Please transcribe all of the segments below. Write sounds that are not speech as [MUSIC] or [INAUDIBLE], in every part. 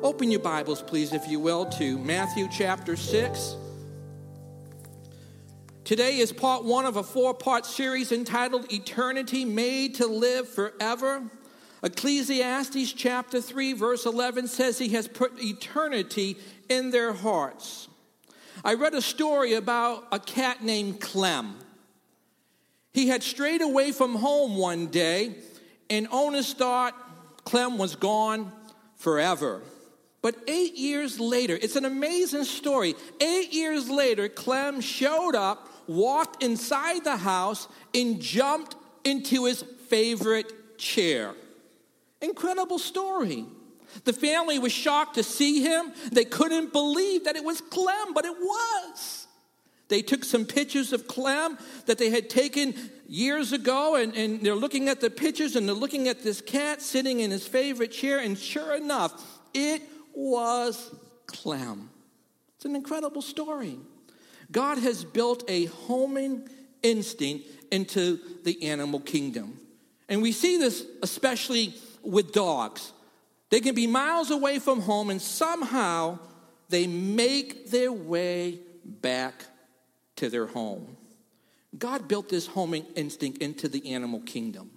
Open your Bibles, please, if you will, to Matthew chapter 6. Today is part one of a four part series entitled Eternity Made to Live Forever. Ecclesiastes chapter 3, verse 11 says he has put eternity in their hearts. I read a story about a cat named Clem. He had strayed away from home one day, and owners thought Clem was gone forever. But eight years later, it's an amazing story. Eight years later, Clem showed up walked inside the house and jumped into his favorite chair. Incredible story. The family was shocked to see him. They couldn't believe that it was Clem, but it was. They took some pictures of Clem that they had taken years ago, and, and they're looking at the pictures and they're looking at this cat sitting in his favorite chair, and sure enough, it was Clem. It's an incredible story. God has built a homing instinct into the animal kingdom. And we see this especially with dogs. They can be miles away from home and somehow they make their way back to their home. God built this homing instinct into the animal kingdom.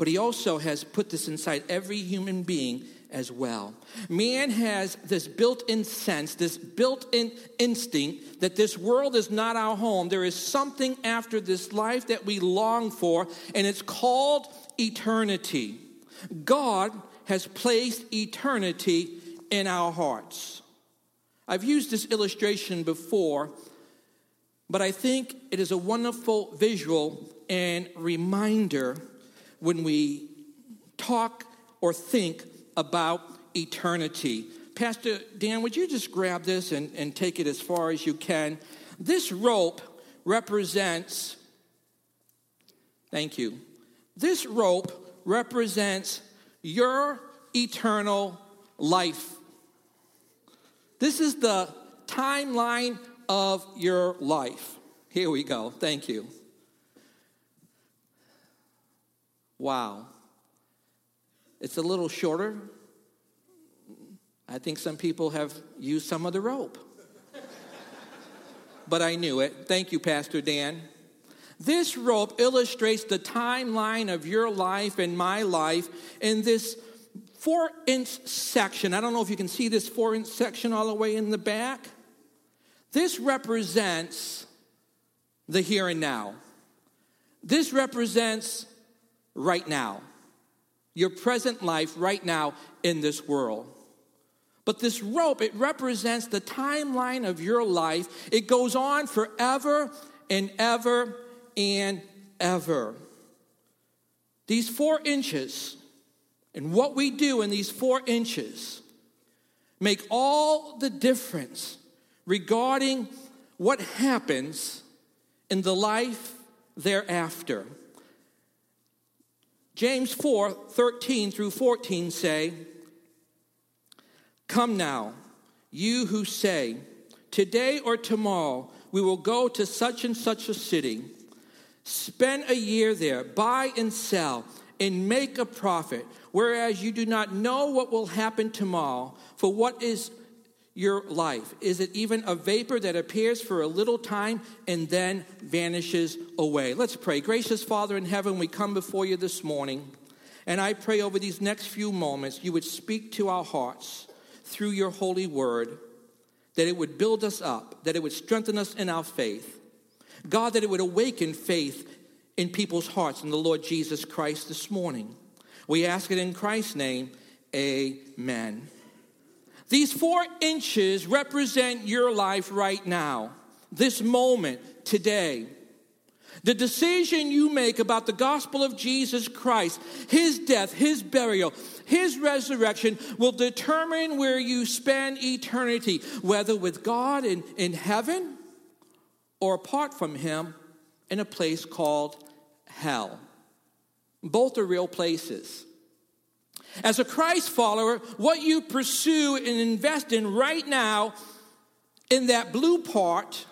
But He also has put this inside every human being as well. Man has this built in sense, this built in instinct that this world is not our home. There is something after this life that we long for, and it's called eternity. God has placed eternity in our hearts. I've used this illustration before, but I think it is a wonderful visual and reminder when we talk or think about eternity. Pastor Dan, would you just grab this and, and take it as far as you can? This rope represents, thank you, this rope represents your eternal life. This is the timeline of your life. Here we go. Thank you. Wow. It's a little shorter. I think some people have used some of the rope. [LAUGHS] but I knew it. Thank you, Pastor Dan. This rope illustrates the timeline of your life and my life in this four inch section. I don't know if you can see this four inch section all the way in the back. This represents the here and now. This represents right now your present life right now in this world. But this rope, it represents the timeline of your life. It goes on forever and ever and ever. These four inches and what we do in these four inches make all the difference regarding what happens in the life thereafter. James 4 13 through 14 say, Come now, you who say, Today or tomorrow we will go to such and such a city, spend a year there, buy and sell, and make a profit, whereas you do not know what will happen tomorrow. For what is your life? Is it even a vapor that appears for a little time and then vanishes away? Let's pray. Gracious Father in heaven, we come before you this morning, and I pray over these next few moments you would speak to our hearts through your holy word, that it would build us up, that it would strengthen us in our faith. God, that it would awaken faith in people's hearts in the Lord Jesus Christ this morning. We ask it in Christ's name. Amen. These four inches represent your life right now, this moment, today. The decision you make about the gospel of Jesus Christ, his death, his burial, his resurrection will determine where you spend eternity, whether with God in, in heaven or apart from him in a place called hell. Both are real places. As a Christ follower, what you pursue and invest in right now in that blue part,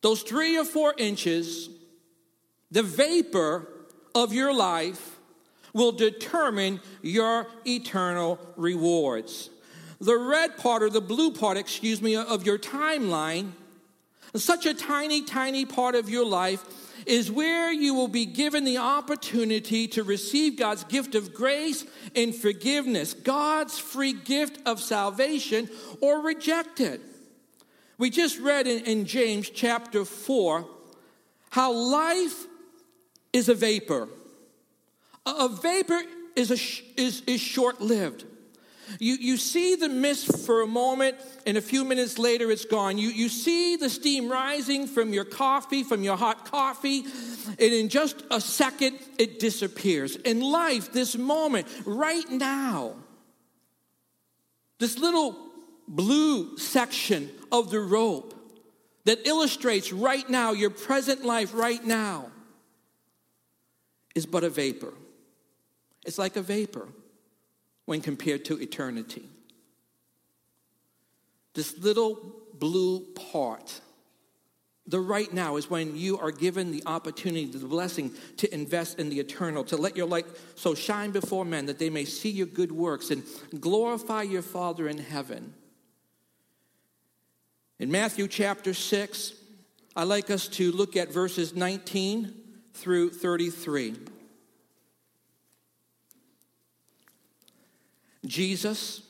those three or four inches, the vapor of your life, will determine your eternal rewards. The red part or the blue part, excuse me, of your timeline, such a tiny, tiny part of your life, is where you will be given the opportunity to receive God's gift of grace and forgiveness, God's free gift of salvation, or reject it. We just read in, in James chapter 4 how life is a vapor. A, a vapor is, is, is short lived. You, you see the mist for a moment, and a few minutes later it's gone. You, you see the steam rising from your coffee, from your hot coffee, and in just a second it disappears. In life, this moment, right now, this little blue section of the rope that illustrates right now, your present life right now, is but a vapor. It's like a vapor when compared to eternity. This little blue part, the right now is when you are given the opportunity, the blessing to invest in the eternal, to let your light so shine before men that they may see your good works and glorify your Father in heaven. In Matthew chapter 6, I'd like us to look at verses 19 through 33. Jesus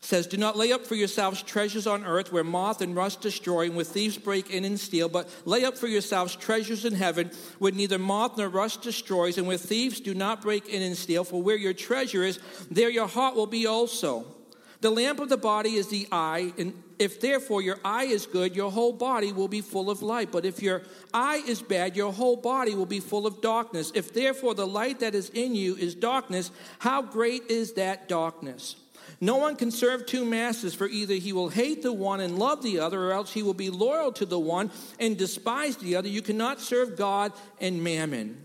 says, Do not lay up for yourselves treasures on earth where moth and rust destroy and where thieves break in and steal, but lay up for yourselves treasures in heaven where neither moth nor rust destroys and where thieves do not break in and steal. For where your treasure is, there your heart will be also. The lamp of the body is the eye, and if therefore your eye is good, your whole body will be full of light. But if your eye is bad, your whole body will be full of darkness. If therefore the light that is in you is darkness, how great is that darkness? No one can serve two masters, for either he will hate the one and love the other, or else he will be loyal to the one and despise the other. You cannot serve God and mammon.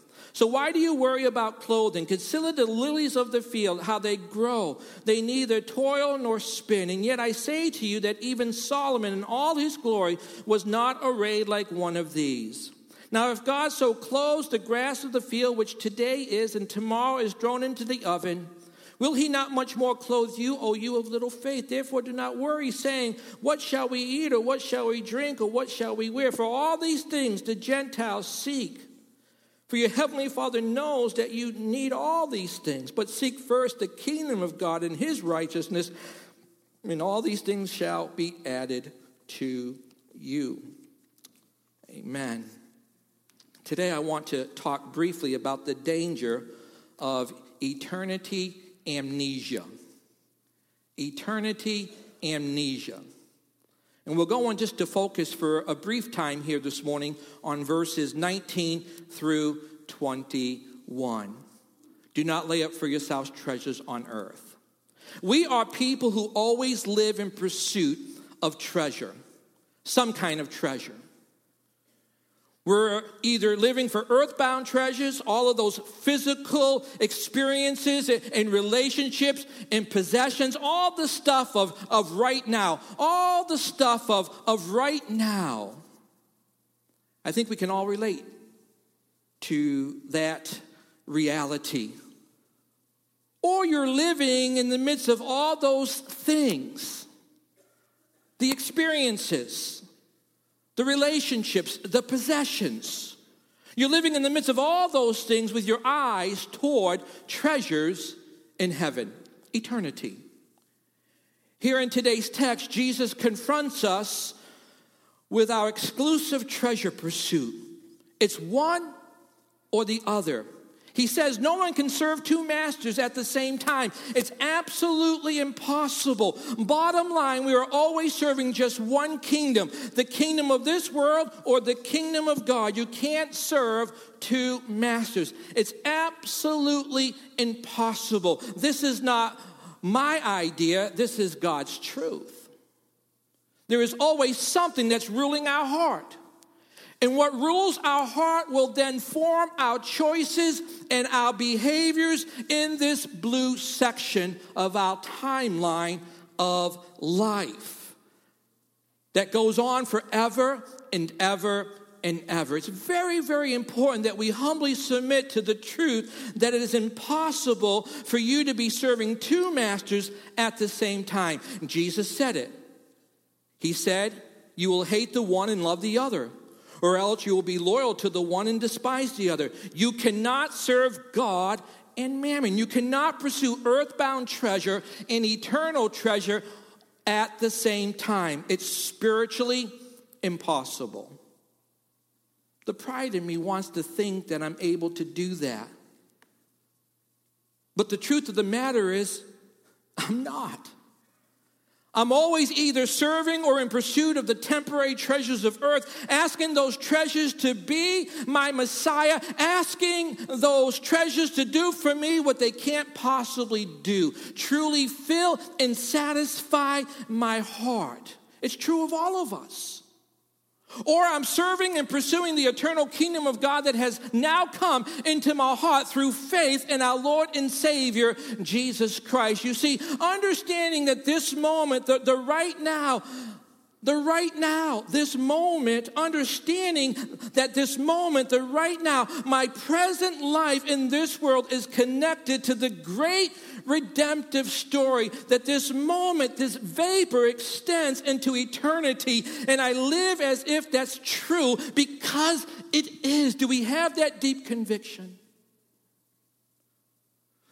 So why do you worry about clothing? Consider the lilies of the field, how they grow. They neither toil nor spin. And yet I say to you that even Solomon in all his glory was not arrayed like one of these. Now, if God so clothes the grass of the field, which today is and tomorrow is thrown into the oven, Will he not much more clothe you, O you of little faith? Therefore, do not worry, saying, What shall we eat, or what shall we drink, or what shall we wear? For all these things the Gentiles seek. For your heavenly Father knows that you need all these things, but seek first the kingdom of God and his righteousness, and all these things shall be added to you. Amen. Today I want to talk briefly about the danger of eternity amnesia. Eternity amnesia. And we'll go on just to focus for a brief time here this morning on verses 19 through 21. Do not lay up for yourselves treasures on earth. We are people who always live in pursuit of treasure, some kind of treasure. We're either living for earthbound treasures, all of those physical experiences and relationships and possessions, all the stuff of, of right now, all the stuff of, of right now. I think we can all relate to that reality. Or you're living in the midst of all those things, the experiences the relationships, the possessions. You're living in the midst of all those things with your eyes toward treasures in heaven, eternity. Here in today's text, Jesus confronts us with our exclusive treasure pursuit. It's one or the other. He says no one can serve two masters at the same time. It's absolutely impossible. Bottom line, we are always serving just one kingdom the kingdom of this world or the kingdom of God. You can't serve two masters. It's absolutely impossible. This is not my idea, this is God's truth. there is always something that's ruling our heart. And what rules our heart will then form our choices and our behaviors in this blue section of our timeline of life that goes on forever and ever and ever. It's very, very important that we humbly submit to the truth that it is impossible for you to be serving two masters at the same time. Jesus said it. He said, You will hate the one and love the other or else you will be loyal to the one and despise the other. You cannot serve God and mammon. You cannot pursue earthbound treasure and eternal treasure at the same time. It's spiritually impossible. The pride in me wants to think that I'm able to do that. But the truth of the matter is, I'm not. I'm always either serving or in pursuit of the temporary treasures of earth, asking those treasures to be my Messiah, asking those treasures to do for me what they can't possibly do, truly fill and satisfy my heart. It's true of all of us. Or I'm serving and pursuing the eternal kingdom of God that has now come into my heart through faith in our Lord and Savior, Jesus Christ. You see, understanding that this moment, the, the right now, the right now, this moment, understanding that this moment, the right now, my present life in this world is connected to the great redemptive story that this moment, this vapor extends into eternity. And I live as if that's true because it is. Do we have that deep conviction?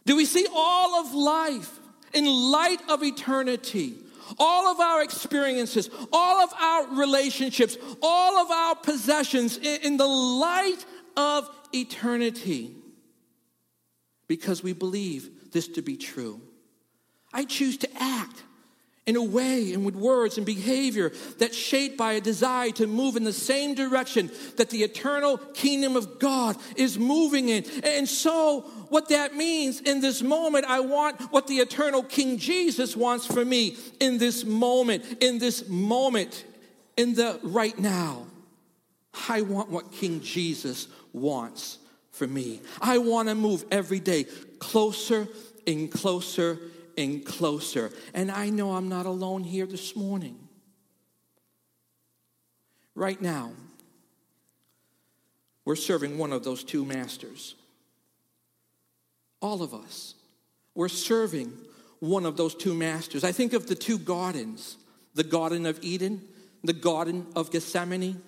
Do we see all of life in light of eternity? all of our experiences, all of our relationships, all of our possessions in, the light of eternity because we believe this to be true. I choose to act in a way and with words and behavior that's shaped by a desire to move in the same direction that the eternal kingdom of God is moving in. And so, what that means in this moment, I want what the eternal King Jesus wants for me in this moment, in this moment, in the right now. I want what King Jesus wants for me. I want to move every day closer and closer and closer. And I know I'm not alone here this morning. Right now, we're serving one of those two masters. All of us. We're serving one of those two masters. I think of the two gardens the Garden of Eden, the Garden of Gethsemane.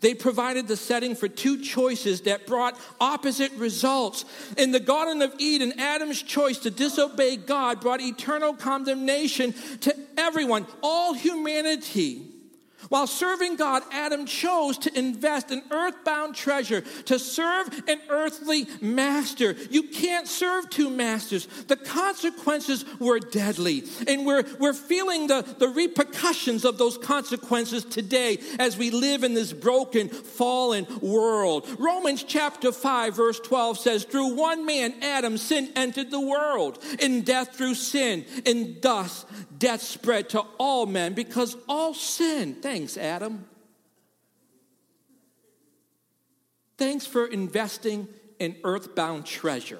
They provided the setting for two choices that brought opposite results. In the Garden of Eden, Adam's choice to disobey God brought eternal condemnation to everyone, all humanity. While serving God, Adam chose to invest in earthbound treasure, to serve an earthly master. You can't serve two masters. The consequences were deadly. And we're, we're feeling the, the repercussions of those consequences today as we live in this broken, fallen world. Romans chapter 5, verse 12 says, Through one man, Adam, sin entered the world, and death through sin, and thus death spread to all men because all sin. Thanks, Adam. Thanks for investing in earthbound treasure.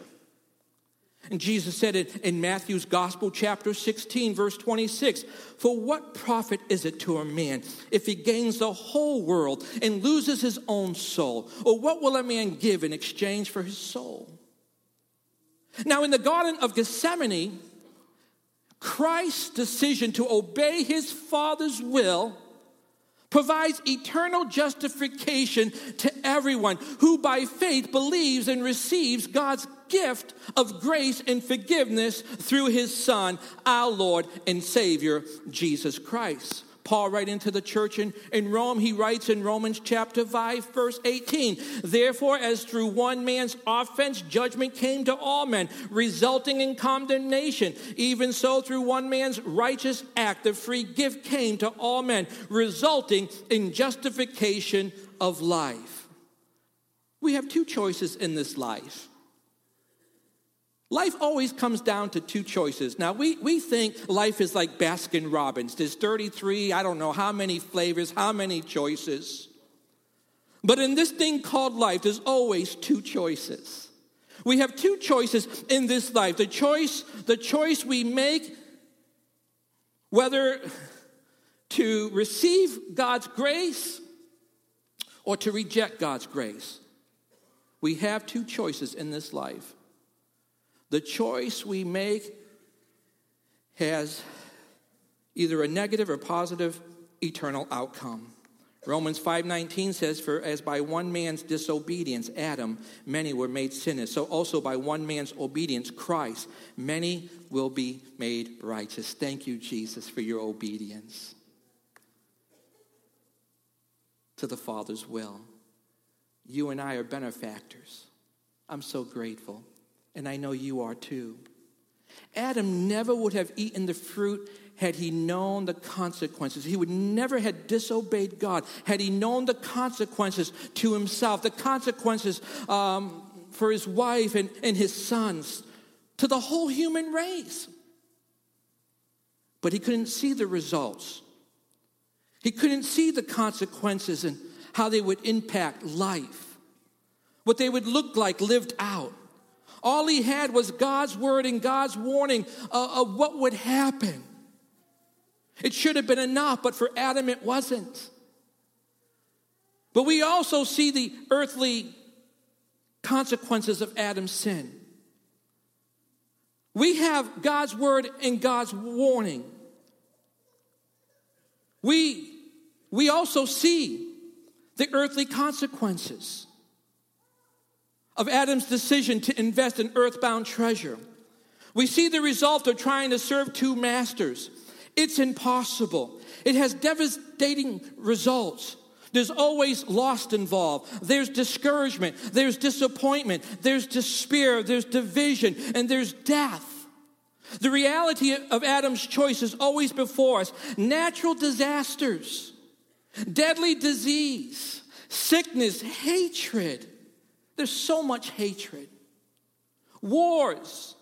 And Jesus said it in Matthew's Gospel, chapter 16, verse 26 For what profit is it to a man if he gains the whole world and loses his own soul? Or what will a man give in exchange for his soul? Now, in the Garden of Gethsemane, Christ's decision to obey his Father's will provides eternal justification to everyone who by faith believes and receives God's gift of grace and forgiveness through his Son, our Lord and Savior, Jesus Christ. Paul write into the church in, in Rome, he writes in Romans chapter 5, verse 18, Therefore, as through one man's offense judgment came to all men, resulting in condemnation, even so through one man's righteous act the free gift came to all men, resulting in justification of life. We have two choices in this life Life always comes down to two choices. Now, we, we think life is like Baskin Robbins. There's 33, I don't know how many flavors, how many choices. But in this thing called life, there's always two choices. We have two choices in this life. The choice, the choice we make whether to receive God's grace or to reject God's grace. We have two choices in this life. The choice we make has either a negative or positive eternal outcome. Romans 5:19 says for as by one man's disobedience Adam many were made sinners so also by one man's obedience Christ many will be made righteous. Thank you Jesus for your obedience to the Father's will. You and I are benefactors. I'm so grateful and I know you are too. Adam never would have eaten the fruit had he known the consequences. He would never have disobeyed God had he known the consequences to himself, the consequences um, for his wife and, and his sons, to the whole human race. But he couldn't see the results. He couldn't see the consequences and how they would impact life, what they would look like lived out. All he had was God's word and God's warning uh, of what would happen. It should have been enough, but for Adam it wasn't. But we also see the earthly consequences of Adam's sin. We have God's word and God's warning. We, we also see the earthly consequences of Adam's decision to invest in earthbound treasure. We see the result of trying to serve two masters. It's impossible. It has devastating results. There's always loss involved. There's discouragement. There's disappointment. There's despair. There's division. And there's death. The reality of Adam's choice is always before us natural disasters, deadly disease, sickness, hatred. There's so much hatred. Wars,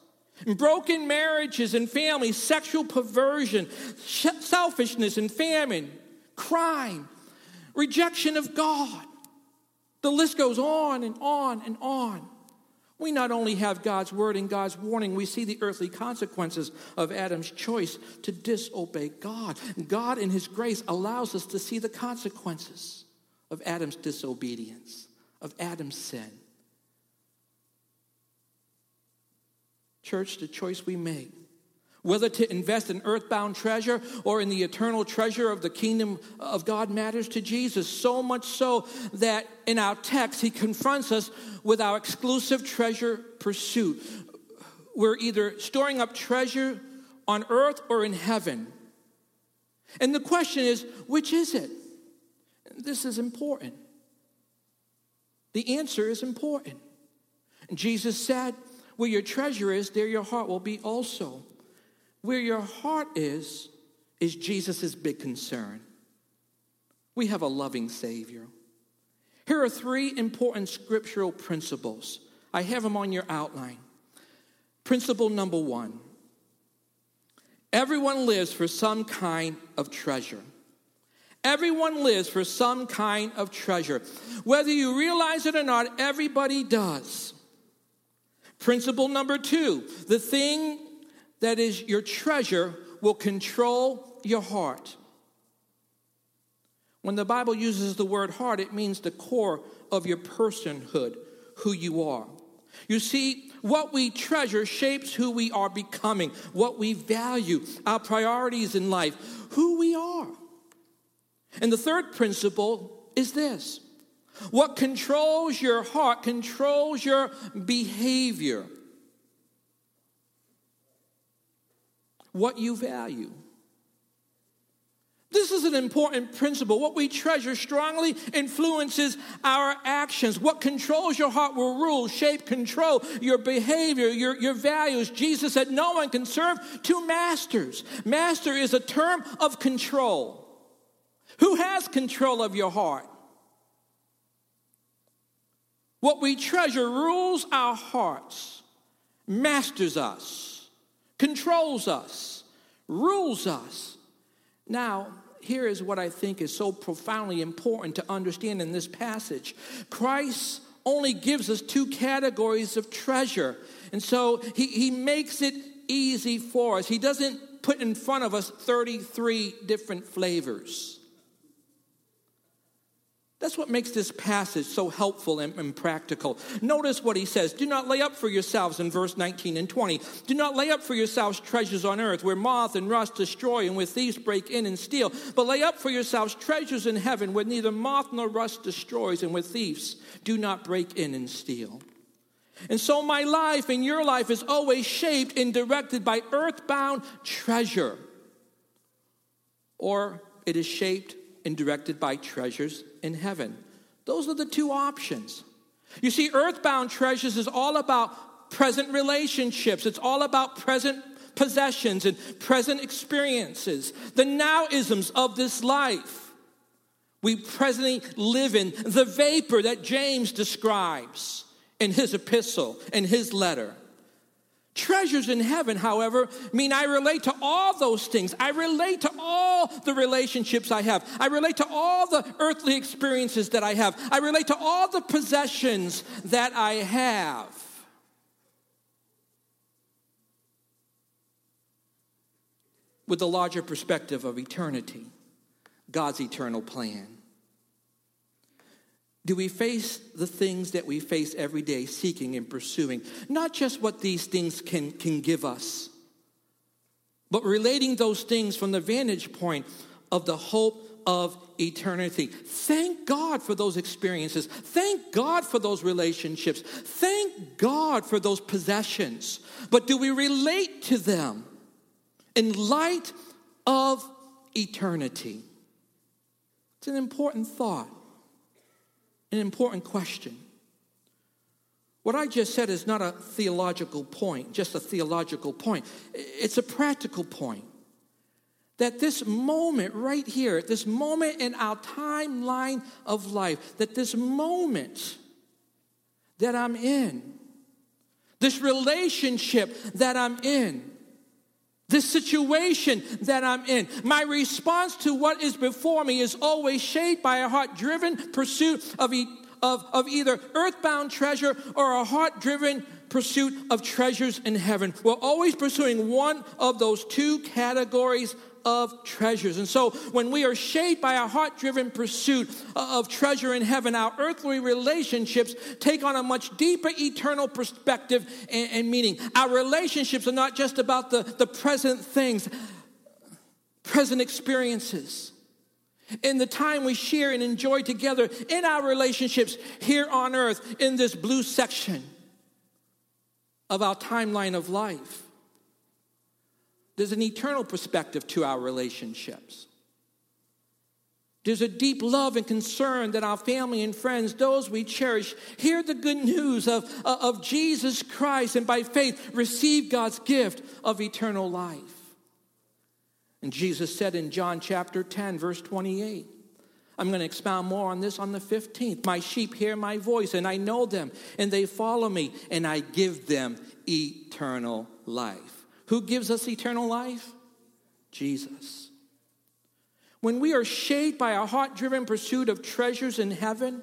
broken marriages and families, sexual perversion, selfishness and famine, crime, rejection of God. The list goes on and on and on. We not only have God's word and God's warning, we see the earthly consequences of Adam's choice to disobey God. God, in His grace, allows us to see the consequences of Adam's disobedience, of Adam's sin. Church, the choice we make, whether to invest in earthbound treasure or in the eternal treasure of the kingdom of God, matters to Jesus. So much so that in our text, he confronts us with our exclusive treasure pursuit. We're either storing up treasure on earth or in heaven. And the question is, which is it? This is important. The answer is important. And Jesus said, where your treasure is, there your heart will be also. Where your heart is, is Jesus' big concern. We have a loving Savior. Here are three important scriptural principles. I have them on your outline. Principle number one everyone lives for some kind of treasure. Everyone lives for some kind of treasure. Whether you realize it or not, everybody does. Principle number two the thing that is your treasure will control your heart. When the Bible uses the word heart, it means the core of your personhood, who you are. You see, what we treasure shapes who we are becoming, what we value, our priorities in life, who we are. And the third principle is this what controls your heart controls your behavior. What you value. This is an important principle. What we treasure strongly influences our actions. What controls your heart will rule, shape, control your behavior, your, your values. Jesus said, No one can serve two masters. Master is a term of control. Who has control of your heart? What we treasure rules our hearts. masters us, controls us, rules us. Now, here is what I think is so profoundly important to understand in this passage Christ only gives us two categories of treasure. And so he, he makes it easy for us. He doesn't put in front of us 33 different flavors. That's what makes this passage so helpful and, and, practical. Notice what he says Do not lay up for yourselves in verse 19 and 20. Do not lay up for yourselves treasures on earth where moth and rust destroy and where thieves break in and steal. But lay up for yourselves treasures in heaven where neither moth nor rust destroys and where thieves do not break in and steal. And so my life and your life is always shaped and directed by earthbound treasure, or it is shaped and directed by treasures in heaven. Those are the two options. You see, earthbound treasures is all about present relationships, it's all about present possessions and present experiences, the nowisms of this life. We presently live in the vapor that James describes in his epistle, in his letter. Treasures in heaven, however, mean I relate to all those things. I relate to all the relationships I have. I relate to all the earthly experiences that I have. I relate to all the possessions that I have. With the larger perspective of eternity, God's eternal plan. Do we face the things that we face every day, seeking and pursuing? Not just what these things can, can give us, but relating those things from the vantage point of the hope of eternity. Thank God for those experiences. Thank God for those relationships. Thank God for those possessions. But do we relate to them in light of eternity? It's an important thought an important question. What I just said is not a theological point, just a theological point. It's a practical point. That this moment right here, this moment in our timeline of life, that this moment that I'm in, this relationship that I'm in, this situation that I'm in. My response to what is before me is always shaped by a heart driven pursuit of, e- of, of either earthbound treasure or a heart driven pursuit of treasures in heaven. We're always pursuing one of those two categories of treasures. And so when we are shaped by a heart driven pursuit of treasure in heaven, our earthly relationships take on a much deeper eternal perspective and, and meaning. Our relationships are not just about the, the present things, present experiences. In the time we share and enjoy together in our relationships here on earth, in this blue section of our timeline of life. There's an eternal perspective to our relationships. There's a deep love and concern that our family and friends, those we cherish, hear the good news of, uh, of Jesus Christ and by faith receive God's gift of eternal life. And Jesus said in John chapter 10, verse 28, I'm going to expound more on this on the 15th. My sheep hear my voice, and I know them, and they follow me, and I give them eternal life. Who gives us eternal life? Jesus. When we are shaped by a heart driven pursuit of treasures in heaven,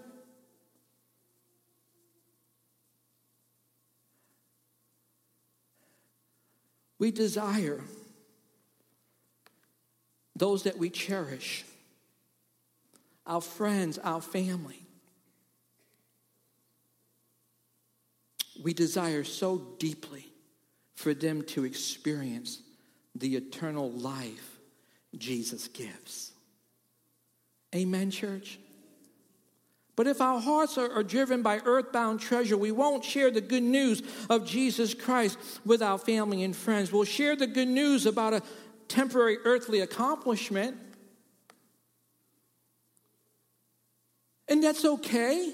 we desire those that we cherish, our friends, our family. We desire so deeply for them to experience the eternal life Jesus gives. Amen, church? But if our hearts are, are, driven by earthbound treasure, we won't share the good news of Jesus Christ with our family and friends. We'll share the good news about a temporary earthly accomplishment. And that's okay.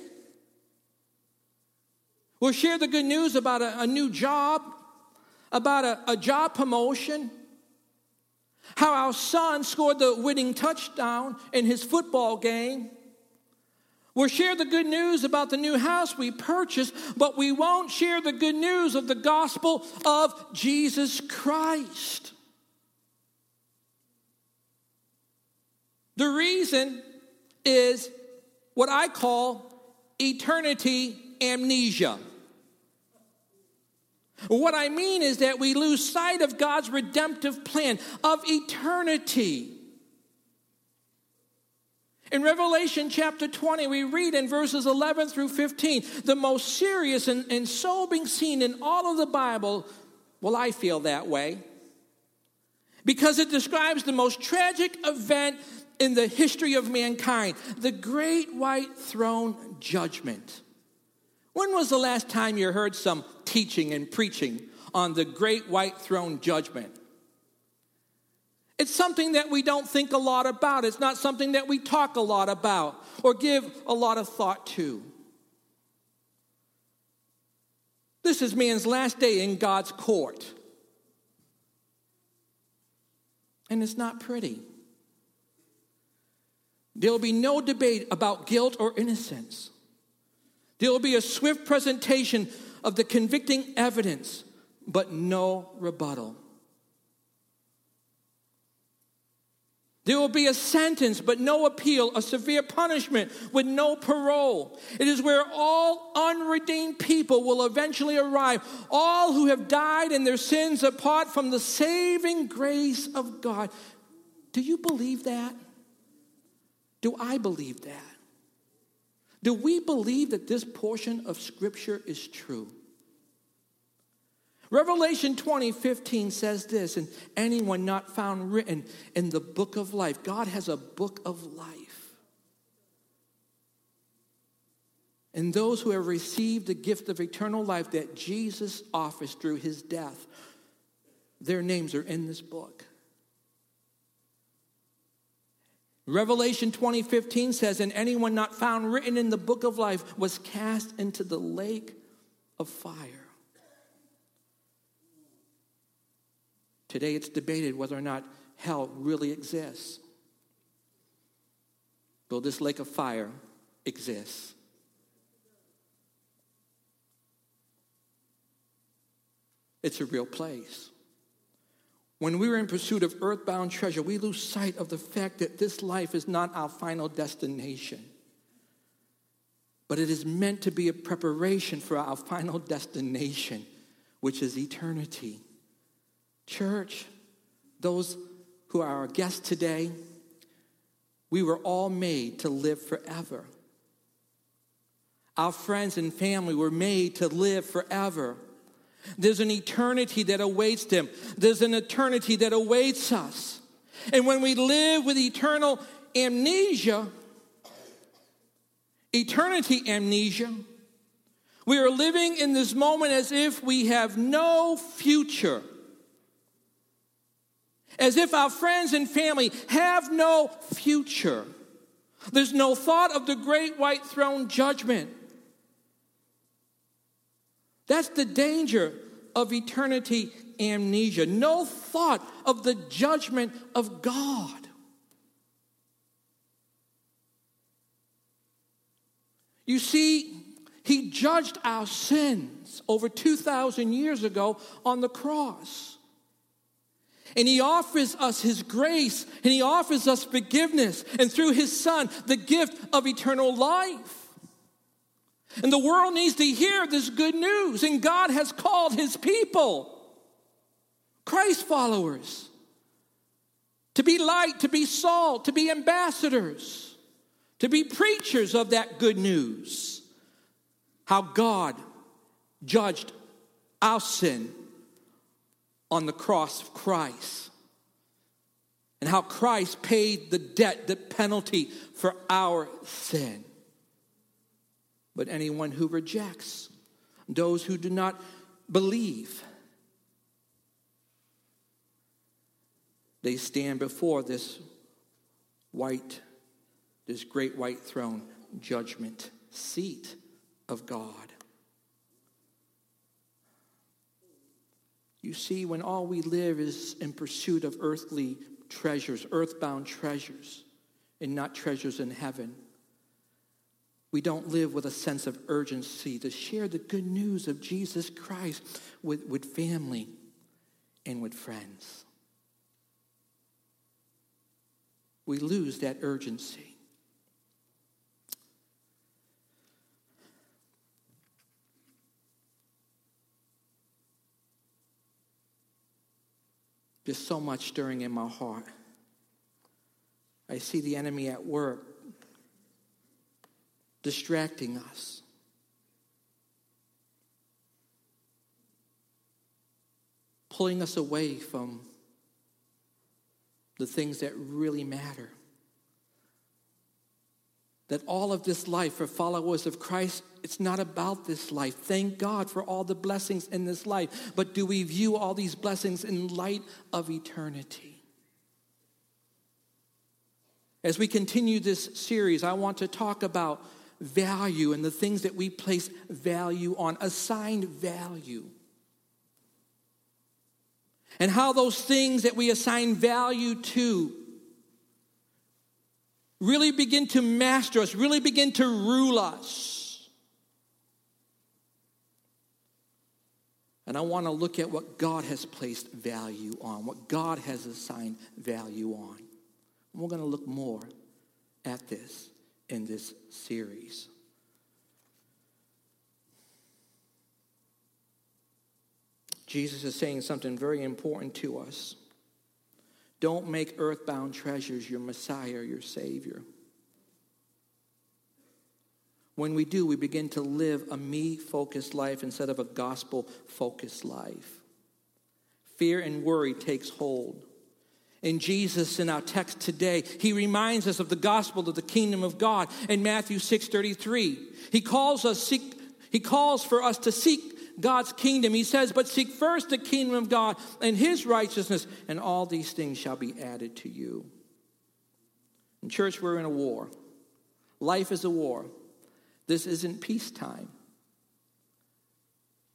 We'll share the good news about a, a new job about a, a job promotion, how our son scored the winning touchdown in his football game. We'll share the good news about the new house we purchased, but we won't share the good news of the gospel of Jesus Christ. The reason is what I call eternity amnesia. What I mean is that we lose sight of God's redemptive plan of eternity. In Revelation chapter 20, we read in verses 11 through 15, the most serious and, and sobering scene in all of the Bible. Well, I feel that way. Because it describes the most tragic event in the history of mankind the great white throne judgment. When was the last time you heard some teaching and preaching on the great white throne judgment? It's something that we don't think a lot about. It's not something that we talk a lot about or give a lot of thought to. This is man's last day in God's court. And it's not pretty. There will be no debate about guilt or innocence. There will be a swift presentation of the convicting evidence, but no rebuttal. There will be a sentence, but no appeal, a severe punishment with no parole. It is where all unredeemed people will eventually arrive, all who have died in their sins apart from the saving grace of God. Do you believe that? Do I believe that? Do we believe that this portion of Scripture is true? Revelation 20, 15 says this, and anyone not found written in the book of life. God has a book of life. And those who have received the gift of eternal life that Jesus offers through his death, their names are in this book. Revelation 20:15 says, "And anyone not found written in the book of life was cast into the lake of fire." Today it's debated whether or not hell really exists. Though this lake of fire exists. It's a real place. When we're in pursuit of earthbound treasure, we lose sight of the fact that this life is not our final destination, but it is meant to be a preparation for our final destination, which is eternity. Church, those who are our guests today, we were all made to live forever. Our friends and family were made to live forever. There's an eternity that awaits them. There's an eternity that awaits us. And when we live with eternal amnesia, eternity amnesia, we are living in this moment as if we have no future. As if our friends and family have no future. There's no thought of the great white throne judgment. That's the danger of eternity amnesia. No thought of the judgment of God. You see, he judged our sins over 2,000 years ago on the cross. And he offers us his grace and he offers us forgiveness and through his son the gift of eternal life. And the world needs to hear this good news. And God has called his people, Christ followers, to be light, to be salt, to be ambassadors, to be preachers of that good news. How God judged our sin on the cross of Christ. And how Christ paid the debt, the penalty for our sin but anyone who rejects, those who do not believe. They stand before this white, this great white throne judgment seat of God. You see, when all we live is in pursuit of earthly treasures, earthbound treasures, and not treasures in heaven, we don't live with a sense of urgency to share the good news of Jesus Christ with, with family and with friends. We lose that urgency. There's so much stirring in my heart. I see the enemy at work distracting us. Pulling us away from the things that really matter. That all of this life for followers of Christ, it's not about this life. Thank God for all the blessings in this life. But do we view all these blessings in light of eternity? As we continue this series, I want to talk about value and the things that we place value on, assigned value. And how those things that we assign value to really begin to master us, really begin to rule us. And I want to look at what God has placed value on, what God has assigned value on. And we're going to look more at this in this series. Jesus is saying something very important to us. Don't make earthbound treasures your Messiah, your Savior. When we do, we begin to live a me focused life instead of a gospel focused life. Fear and worry takes hold in Jesus in our text today. He reminds us of the gospel of the kingdom of God in Matthew 6:33. He calls us seek he calls for us to seek God's kingdom. He says, "But seek first the kingdom of God and his righteousness, and all these things shall be added to you." In church we're in a war. Life is a war. This isn't peacetime.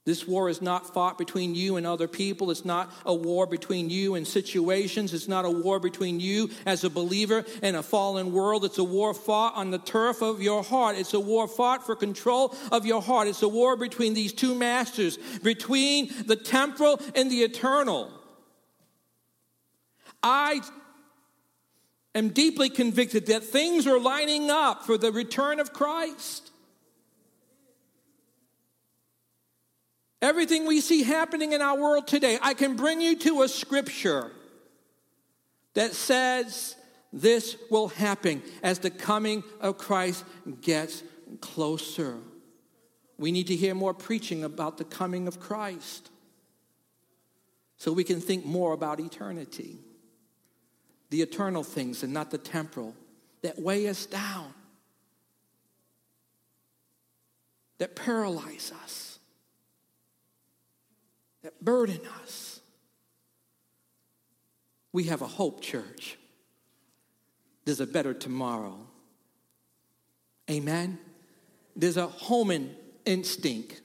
This war is not fought between you and other people. It's not a war between you and situations. It's not a war between you as a believer and a fallen world. It's a war fought on the turf of your heart. It's a war fought for control of your heart. It's a war between these two masters, between the temporal and the eternal. I am deeply convicted that things are lining up for the return of Christ. Everything we see happening in our world today, I can bring you to a scripture that says this will happen as the coming of Christ gets closer. We need to hear more preaching about the coming of Christ so we can think more about eternity, the eternal things and not the temporal that weigh us down, that paralyze us that burden us. We have a hope, church. There's a better tomorrow. Amen? There's a human instinct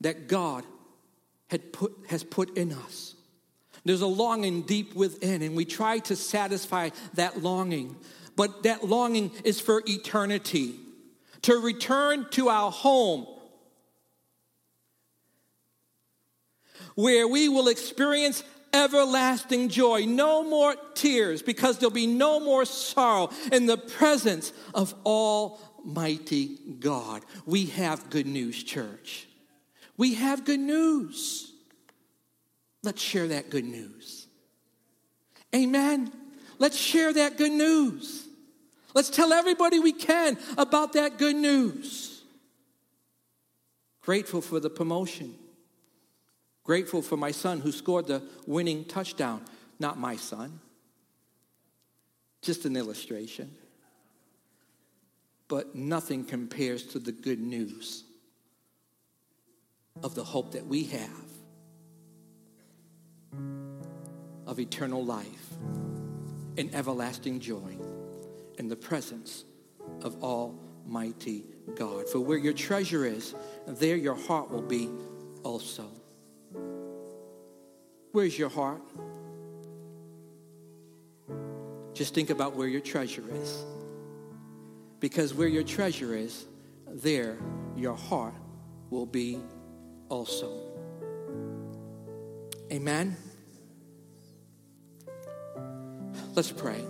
that God had put, has put in us. There's a longing deep within, and we try to satisfy that longing. But that longing is for eternity, to return to our home, where we will experience everlasting joy. No more tears because there'll be no more sorrow in the presence of Almighty God. We have good news, church. We have good news. Let's share that good news. Amen. Let's share that good news. Let's tell everybody we can about that good news. Grateful for the promotion Grateful for my son who scored the winning touchdown. Not my son, just an illustration. But nothing compares to the good news of the hope that we have of eternal life and everlasting joy in the presence of Almighty God. For where your treasure is, there your heart will be also. Where's your heart? Just think about where your treasure is. Because where your treasure is, there your heart will be also. Amen. Let's pray.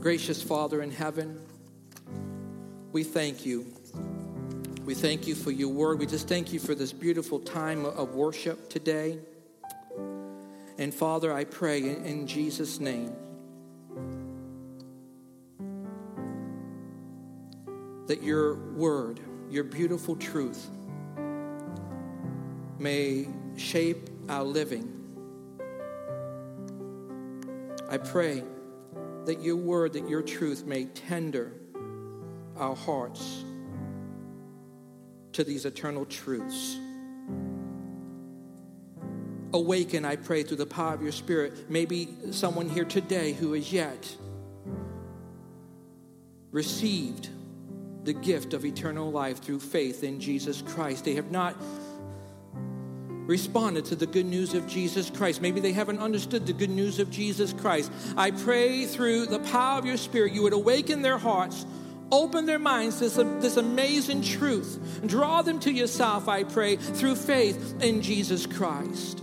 Gracious Father in heaven, we thank you. We thank you for your word. We just thank you for this beautiful time of worship today. And Father, I pray in, Jesus' name that your word, your beautiful truth, may shape our living. I pray that your word, that your truth may tender our hearts to these eternal truths. Awaken, I pray, through the power of your Spirit. Maybe someone here today who is yet received the gift of eternal life through faith in Jesus Christ. They have not responded to the good news of Jesus Christ. Maybe they haven't understood the good news of Jesus Christ. I pray through the power of your Spirit, you would awaken their hearts, open their minds to this, this amazing truth, draw them to yourself, I pray, through faith in Jesus Christ.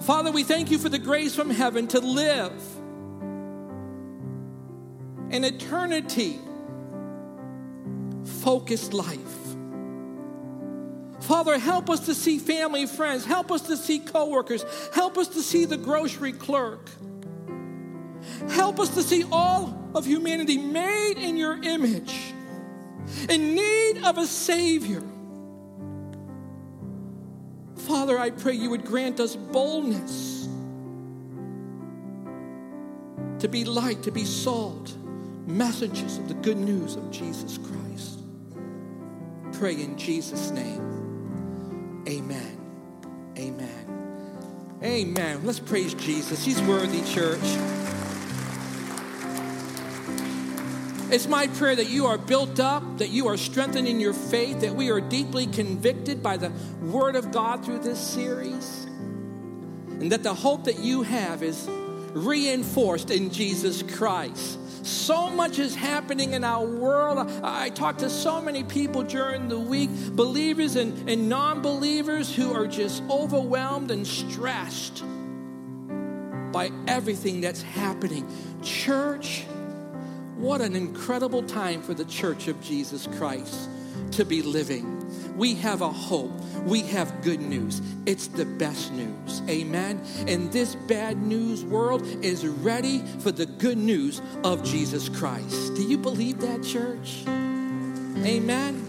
Father, we thank you for the grace from heaven to live an eternity focused life. Father, help us to see family, friends. Help us to see coworkers. Help us to see the grocery clerk. Help us to see all of humanity made in your image, in need of a Savior. Father, I pray you would grant us boldness to be light, to be salt, messages of the good news of Jesus Christ. Pray in Jesus' name. Amen. Amen. Amen. Let's praise Jesus. He's worthy, church. It's my prayer that you are built up, that you are strengthened in your faith, that we are deeply convicted by the Word of God through this series, and that the hope that you have is reinforced in Jesus Christ. So much is happening in our world. I talk to so many people during the week, believers and, and non believers, who are just overwhelmed and stressed by everything that's happening. Church, what an incredible time for the church of Jesus Christ to be living. We have a hope. We have good news. It's the best news. Amen. And this bad news world is ready for the good news of Jesus Christ. Do you believe that, church? Amen.